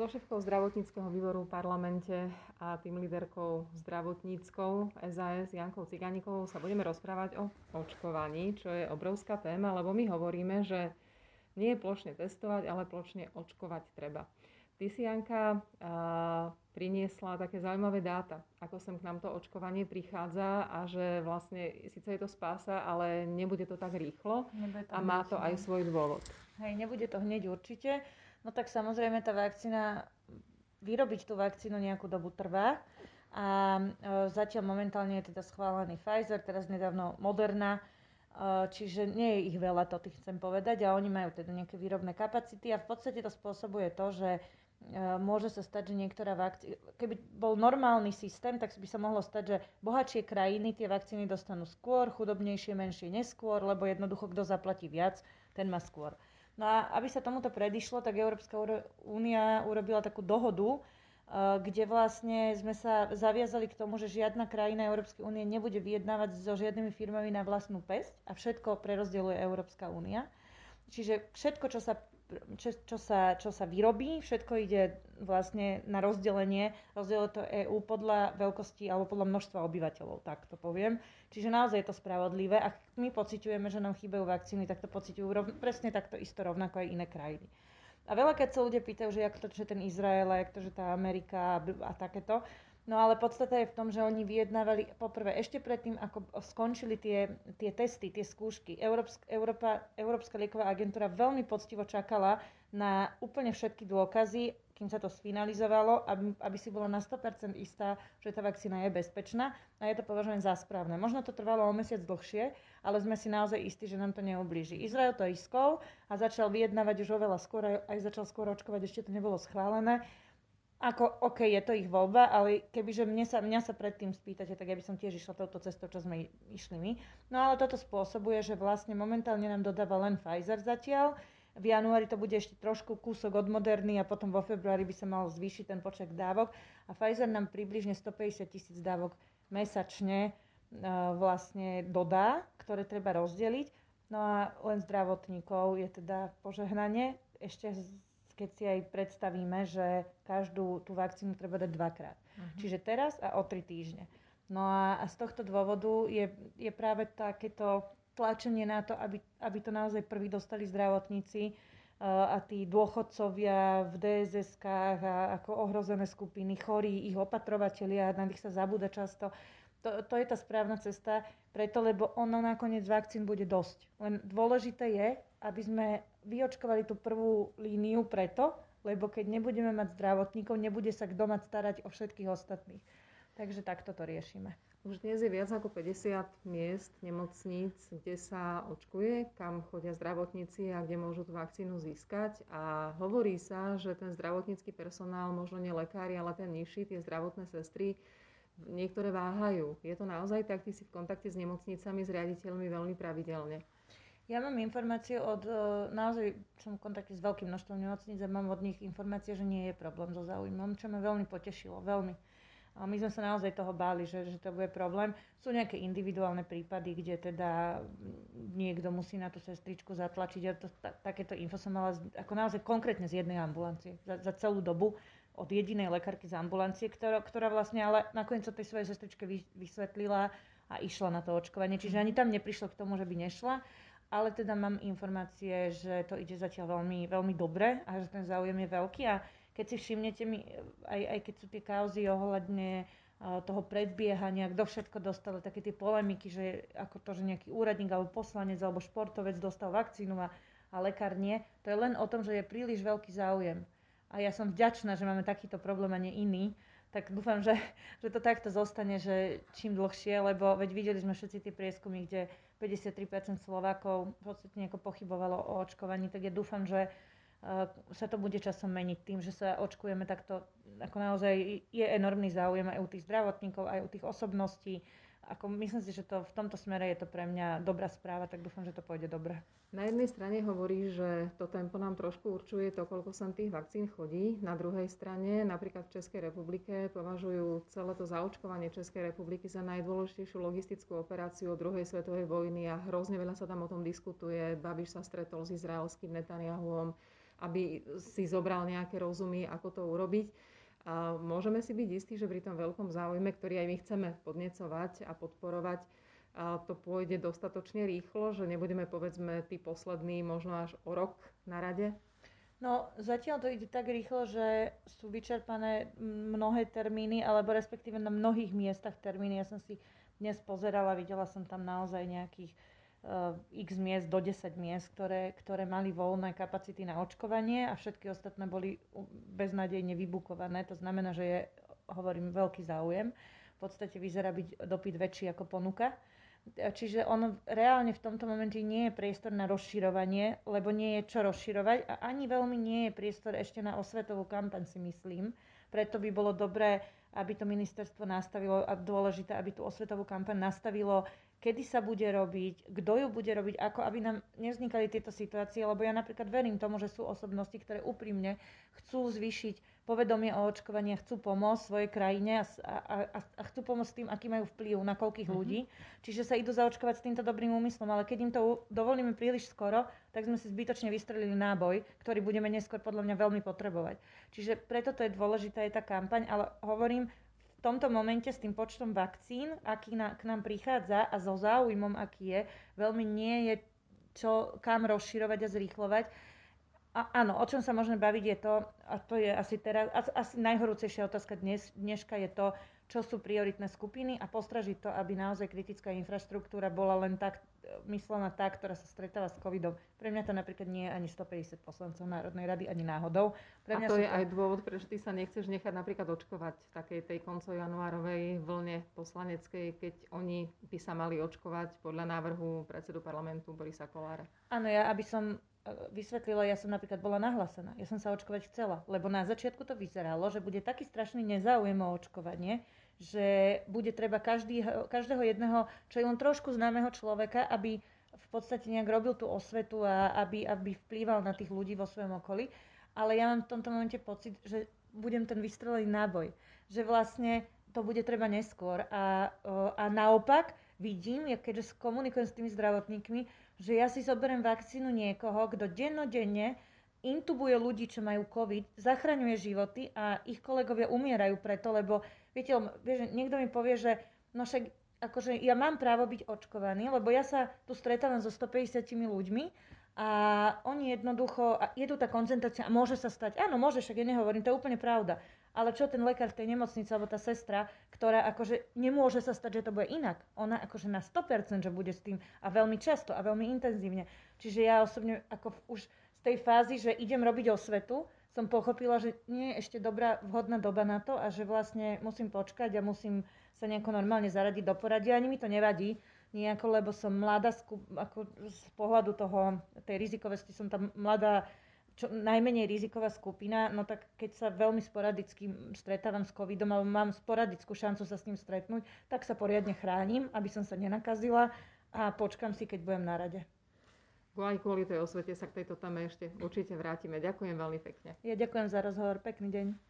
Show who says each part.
Speaker 1: so šéfkou zdravotníckého výboru v parlamente a tým líderkou zdravotníckou SAS Jankou Ciganikovou sa budeme rozprávať o očkovaní, čo je obrovská téma, lebo my hovoríme, že nie je plošne testovať, ale plošne očkovať treba. Ty si, Janka, priniesla také zaujímavé dáta, ako sem k nám to očkovanie prichádza a že vlastne síce je to spása, ale nebude to tak rýchlo to a má to aj svoj dôvod.
Speaker 2: Hej, nebude to hneď určite. No tak samozrejme tá vakcína, vyrobiť tú vakcínu nejakú dobu trvá. A e, zatiaľ momentálne je teda schválený Pfizer, teraz nedávno Moderna, e, čiže nie je ich veľa, to tých chcem povedať, a oni majú teda nejaké výrobné kapacity a v podstate to spôsobuje to, že e, môže sa stať, že niektorá vakcína, keby bol normálny systém, tak by sa mohlo stať, že bohatšie krajiny tie vakcíny dostanú skôr, chudobnejšie, menšie neskôr, lebo jednoducho kto zaplatí viac, ten má skôr. No a aby sa tomuto predišlo, tak Európska únia urobila takú dohodu, eh, kde vlastne sme sa zaviazali k tomu, že žiadna krajina Európskej únie nebude vyjednávať so žiadnymi firmami na vlastnú pesť a všetko prerozdeľuje Európska únia. Čiže všetko, čo sa čo, čo, sa, čo sa vyrobí, všetko ide vlastne na rozdelenie, rozdeluje to EÚ podľa veľkosti alebo podľa množstva obyvateľov, tak to poviem. Čiže naozaj je to spravodlivé. Ak my pociťujeme, že nám chýbajú vakcíny, tak to pociťujú rov, presne takto isto rovnako aj iné krajiny. A veľa keď sa ľudia pýtajú, že jak to, že ten Izrael, jak to, že tá Amerika a takéto, No ale podstata je v tom, že oni vyjednávali poprvé ešte predtým, ako skončili tie, tie testy, tie skúšky. Európska, Európa, Európska lieková agentúra veľmi poctivo čakala na úplne všetky dôkazy, kým sa to sfinalizovalo, aby, aby si bola na 100% istá, že tá vakcína je bezpečná a je to považované za správne. Možno to trvalo o mesiac dlhšie, ale sme si naozaj istí, že nám to neublíži. Izrael to iskol a začal vyjednávať už oveľa skôr, aj začal skôr očkovať, ešte to nebolo schválené ako, OK, je to ich voľba, ale kebyže mne sa, mňa sa predtým spýtate, tak ja by som tiež išla touto cestou, čo sme išli my. No ale toto spôsobuje, že vlastne momentálne nám dodáva len Pfizer zatiaľ. V januári to bude ešte trošku kúsok od Moderny a potom vo februári by sa mal zvýšiť ten počet dávok. A Pfizer nám približne 150 tisíc dávok mesačne uh, vlastne dodá, ktoré treba rozdeliť. No a len zdravotníkov je teda požehnanie. Ešte keď si aj predstavíme, že každú tú vakcínu treba dať dvakrát. Uh-huh. Čiže teraz a o tri týždne. No a, a z tohto dôvodu je, je práve takéto tlačenie na to, aby, aby to naozaj prvý dostali zdravotníci uh, a tí dôchodcovia v DSS-kách a ako ohrozené skupiny, chorí, ich opatrovatelia, na nich sa zabúda často. To, to je tá správna cesta, preto lebo ono nakoniec vakcín bude dosť. Len dôležité je, aby sme vyočkovali tú prvú líniu preto, lebo keď nebudeme mať zdravotníkov, nebude sa kto mať starať o všetkých ostatných. Takže takto to riešime.
Speaker 1: Už dnes je viac ako 50 miest nemocníc, kde sa očkuje, kam chodia zdravotníci a kde môžu tú vakcínu získať. A hovorí sa, že ten zdravotnícky personál, možno nie lekári, ale ten nižší, tie zdravotné sestry, niektoré váhajú. Je to naozaj tak? Ty si v kontakte s nemocnicami, s riaditeľmi veľmi pravidelne.
Speaker 2: Ja mám informácie od, e, naozaj som v kontakte s veľkým množstvom nemocníc a mám od nich informácie, že nie je problém so záujmom, čo ma veľmi potešilo, veľmi. A my sme sa naozaj toho báli, že, že to bude problém. Sú nejaké individuálne prípady, kde teda niekto musí na tú sestričku zatlačiť. Ja to, ta, takéto info som mala z, ako naozaj konkrétne z jednej ambulancie za, za celú dobu od jedinej lekárky z ambulancie, ktorá, ktorá vlastne ale nakoniec sa tej svojej sestričke vysvetlila a išla na to očkovanie. Čiže ani tam neprišlo k tomu, že by nešla ale teda mám informácie, že to ide zatiaľ veľmi, veľmi dobre a že ten záujem je veľký a keď si všimnete mi, aj, aj keď sú tie kauzy ohľadne toho predbiehania, kto všetko dostal, také tie polemiky, že ako to, že nejaký úradník alebo poslanec alebo športovec dostal vakcínu a, a lekár nie, to je len o tom, že je príliš veľký záujem. A ja som vďačná, že máme takýto problém a nie iný, tak dúfam, že, že to takto zostane, že čím dlhšie, lebo veď videli sme všetci tie prieskumy, kde 53% Slovákov v podstate nejako pochybovalo o očkovaní, tak ja dúfam, že uh, sa to bude časom meniť tým, že sa očkujeme takto, ako naozaj je enormný záujem aj u tých zdravotníkov, aj u tých osobností, ako myslím si, že to v tomto smere je to pre mňa dobrá správa, tak dúfam, že to pôjde dobre.
Speaker 1: Na jednej strane hovorí, že to tempo nám trošku určuje to, koľko sa tých vakcín chodí. Na druhej strane, napríklad v Českej republike, považujú celé to zaočkovanie Českej republiky za najdôležitejšiu logistickú operáciu od druhej svetovej vojny a hrozne veľa sa tam o tom diskutuje. Babiš sa stretol s izraelským Netanyahuom aby si zobral nejaké rozumy, ako to urobiť. A môžeme si byť istí, že pri tom veľkom záujme, ktorý aj my chceme podnecovať a podporovať, a to pôjde dostatočne rýchlo, že nebudeme povedzme tí poslední možno až o rok na rade?
Speaker 2: No, zatiaľ to ide tak rýchlo, že sú vyčerpané mnohé termíny, alebo respektíve na mnohých miestach termíny. Ja som si dnes pozerala, videla som tam naozaj nejakých x miest, do 10 miest, ktoré, ktoré mali voľné kapacity na očkovanie a všetky ostatné boli beznádejne vybukované. To znamená, že je, hovorím, veľký záujem. V podstate vyzerá byť dopyt väčší ako ponuka. Čiže on reálne v tomto momente nie je priestor na rozširovanie, lebo nie je čo rozširovať a ani veľmi nie je priestor ešte na osvetovú kampaň, si myslím. Preto by bolo dobré, aby to ministerstvo nastavilo a dôležité, aby tú osvetovú kampaň nastavilo, kedy sa bude robiť, kto ju bude robiť, ako aby nám nevznikali tieto situácie, lebo ja napríklad verím tomu, že sú osobnosti, ktoré úprimne chcú zvýšiť povedomie o očkovaní a chcú pomôcť svojej krajine a, a, a, a chcú pomôcť tým, aký majú vplyv na koľkých mm-hmm. ľudí. Čiže sa idú zaočkovať s týmto dobrým úmyslom, ale keď im to dovolíme príliš skoro, tak sme si zbytočne vystrelili náboj, ktorý budeme neskôr podľa mňa veľmi potrebovať. Čiže preto to je dôležitá je tá kampaň, ale hovorím, v tomto momente s tým počtom vakcín, aký na, k nám prichádza a so záujmom, aký je, veľmi nie je čo kam rozširovať a zrýchlovať a, áno, o čom sa môžeme baviť je to, a to je asi teraz, asi najhorúcejšia otázka dnes, dneška je to, čo sú prioritné skupiny a postražiť to, aby naozaj kritická infraštruktúra bola len tak myslená tá, ktorá sa stretáva s covidom. Pre mňa to napríklad nie je ani 150 poslancov Národnej rady, ani náhodou. Pre
Speaker 1: mňa a to je to... aj dôvod, prečo ty sa nechceš nechať napríklad očkovať v takej tej konco januárovej vlne poslaneckej, keď oni by sa mali očkovať podľa návrhu predsedu parlamentu Borisa Kolára.
Speaker 2: Áno, ja aby som vysvetlila, ja som napríklad bola nahlásená. Ja som sa očkovať chcela, lebo na začiatku to vyzeralo, že bude taký strašný nezáujem o očkovanie, že bude treba každý, každého jedného, čo je len trošku známeho človeka, aby v podstate nejak robil tú osvetu a aby, aby vplýval na tých ľudí vo svojom okolí. Ale ja mám v tomto momente pocit, že budem ten vystrelený náboj. Že vlastne to bude treba neskôr. A, a naopak vidím, keďže komunikujem s tými zdravotníkmi, že ja si zoberiem vakcínu niekoho, kto dennodenne intubuje ľudí, čo majú COVID, zachraňuje životy a ich kolegovia umierajú preto, lebo viete, vieš, niekto mi povie, že no však akože ja mám právo byť očkovaný, lebo ja sa tu stretávam so 150 ľuďmi a oni jednoducho, je tu tá koncentrácia a môže sa stať, áno, môže, však ja nehovorím, to je úplne pravda, ale čo ten lekár v tej nemocnici alebo tá sestra, ktorá akože nemôže sa stať, že to bude inak. Ona akože na 100%, že bude s tým a veľmi často a veľmi intenzívne. Čiže ja osobne ako už z tej fázy, že idem robiť osvetu, som pochopila, že nie je ešte dobrá, vhodná doba na to a že vlastne musím počkať a musím sa nejako normálne zaradiť do poradia. Ani mi to nevadí nejako, lebo som mladá, ako z pohľadu toho, tej rizikovosti som tam mladá čo najmenej riziková skupina, no tak keď sa veľmi sporadicky stretávam s covidom alebo mám sporadickú šancu sa s ním stretnúť, tak sa poriadne chránim, aby som sa nenakazila a počkam si, keď budem na rade.
Speaker 1: Aj kvôli tej osvete sa k tejto téme ešte určite vrátime. Ďakujem veľmi pekne.
Speaker 2: Ja ďakujem za rozhovor. Pekný deň.